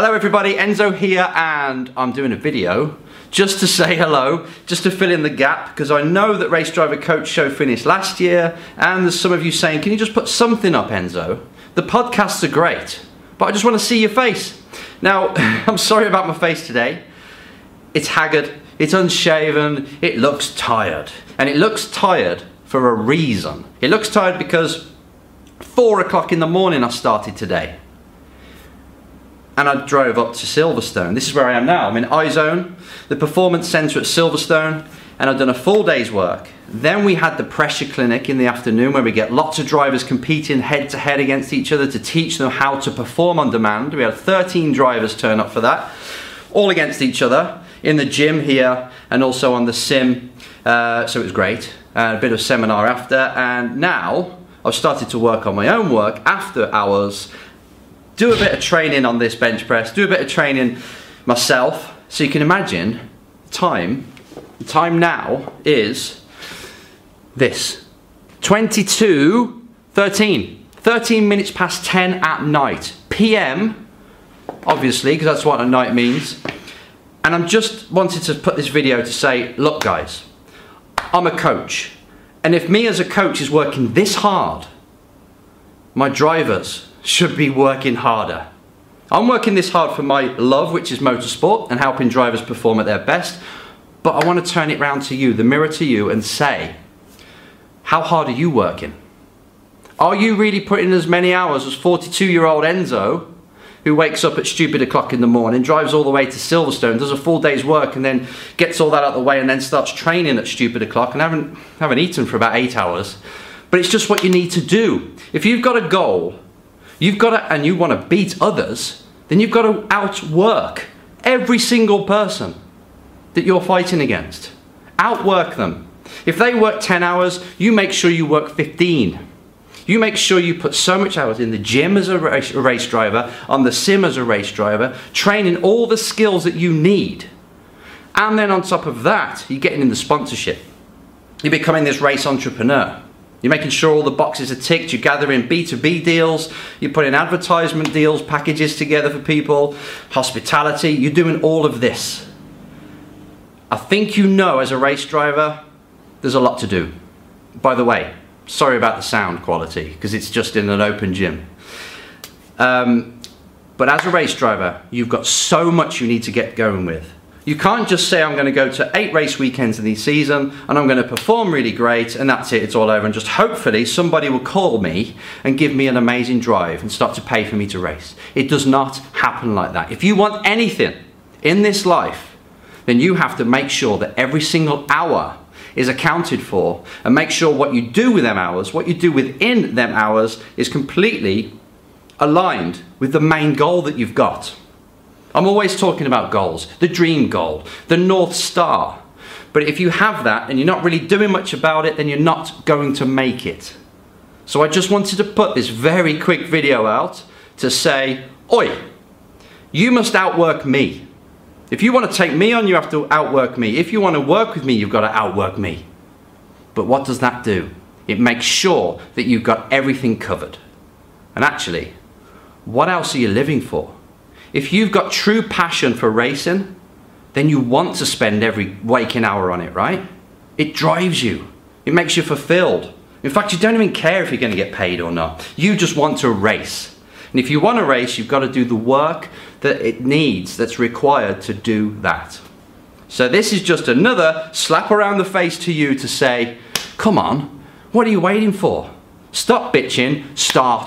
Hello everybody, Enzo here and I'm doing a video just to say hello, just to fill in the gap because I know that Race Driver Coach Show finished last year and there's some of you saying, can you just put something up Enzo? The podcasts are great, but I just want to see your face. Now, I'm sorry about my face today. It's haggard, it's unshaven, it looks tired. And it looks tired for a reason. It looks tired because four o'clock in the morning I started today and I drove up to Silverstone. This is where I am now. I'm in iZone, the performance centre at Silverstone, and I've done a full day's work. Then we had the pressure clinic in the afternoon where we get lots of drivers competing head to head against each other to teach them how to perform on demand. We had 13 drivers turn up for that, all against each other in the gym here and also on the sim. Uh, so it was great. Uh, a bit of seminar after, and now I've started to work on my own work after hours do a bit of training on this bench press, do a bit of training myself. So you can imagine time, time now is this 22 13. 13 minutes past 10 at night. PM, obviously, because that's what a night means. And I'm just wanted to put this video to say, look guys, I'm a coach. And if me as a coach is working this hard, my drivers, should be working harder. I'm working this hard for my love, which is motorsport and helping drivers perform at their best. But I want to turn it round to you, the mirror to you, and say, how hard are you working? Are you really putting as many hours as 42 year old Enzo, who wakes up at stupid o'clock in the morning, drives all the way to Silverstone, does a full day's work, and then gets all that out of the way, and then starts training at stupid o'clock and haven't, haven't eaten for about eight hours? But it's just what you need to do. If you've got a goal you've got to, and you want to beat others, then you've got to outwork every single person that you're fighting against. Outwork them. If they work 10 hours, you make sure you work 15. You make sure you put so much hours in the gym as a race, race driver, on the sim as a race driver, training all the skills that you need. And then on top of that, you're getting in the sponsorship. You're becoming this race entrepreneur. You're making sure all the boxes are ticked, you're gathering B2B deals, you're putting advertisement deals, packages together for people, hospitality, you're doing all of this. I think you know as a race driver, there's a lot to do. By the way, sorry about the sound quality, because it's just in an open gym. Um, but as a race driver, you've got so much you need to get going with. You can't just say, I'm going to go to eight race weekends in the season and I'm going to perform really great and that's it, it's all over. And just hopefully somebody will call me and give me an amazing drive and start to pay for me to race. It does not happen like that. If you want anything in this life, then you have to make sure that every single hour is accounted for and make sure what you do with them hours, what you do within them hours, is completely aligned with the main goal that you've got. I'm always talking about goals, the dream goal, the North Star. But if you have that and you're not really doing much about it, then you're not going to make it. So I just wanted to put this very quick video out to say, Oi, you must outwork me. If you want to take me on, you have to outwork me. If you want to work with me, you've got to outwork me. But what does that do? It makes sure that you've got everything covered. And actually, what else are you living for? If you've got true passion for racing, then you want to spend every waking hour on it, right? It drives you. It makes you fulfilled. In fact, you don't even care if you're going to get paid or not. You just want to race. And if you want to race, you've got to do the work that it needs, that's required to do that. So this is just another slap around the face to you to say, come on, what are you waiting for? Stop bitching, start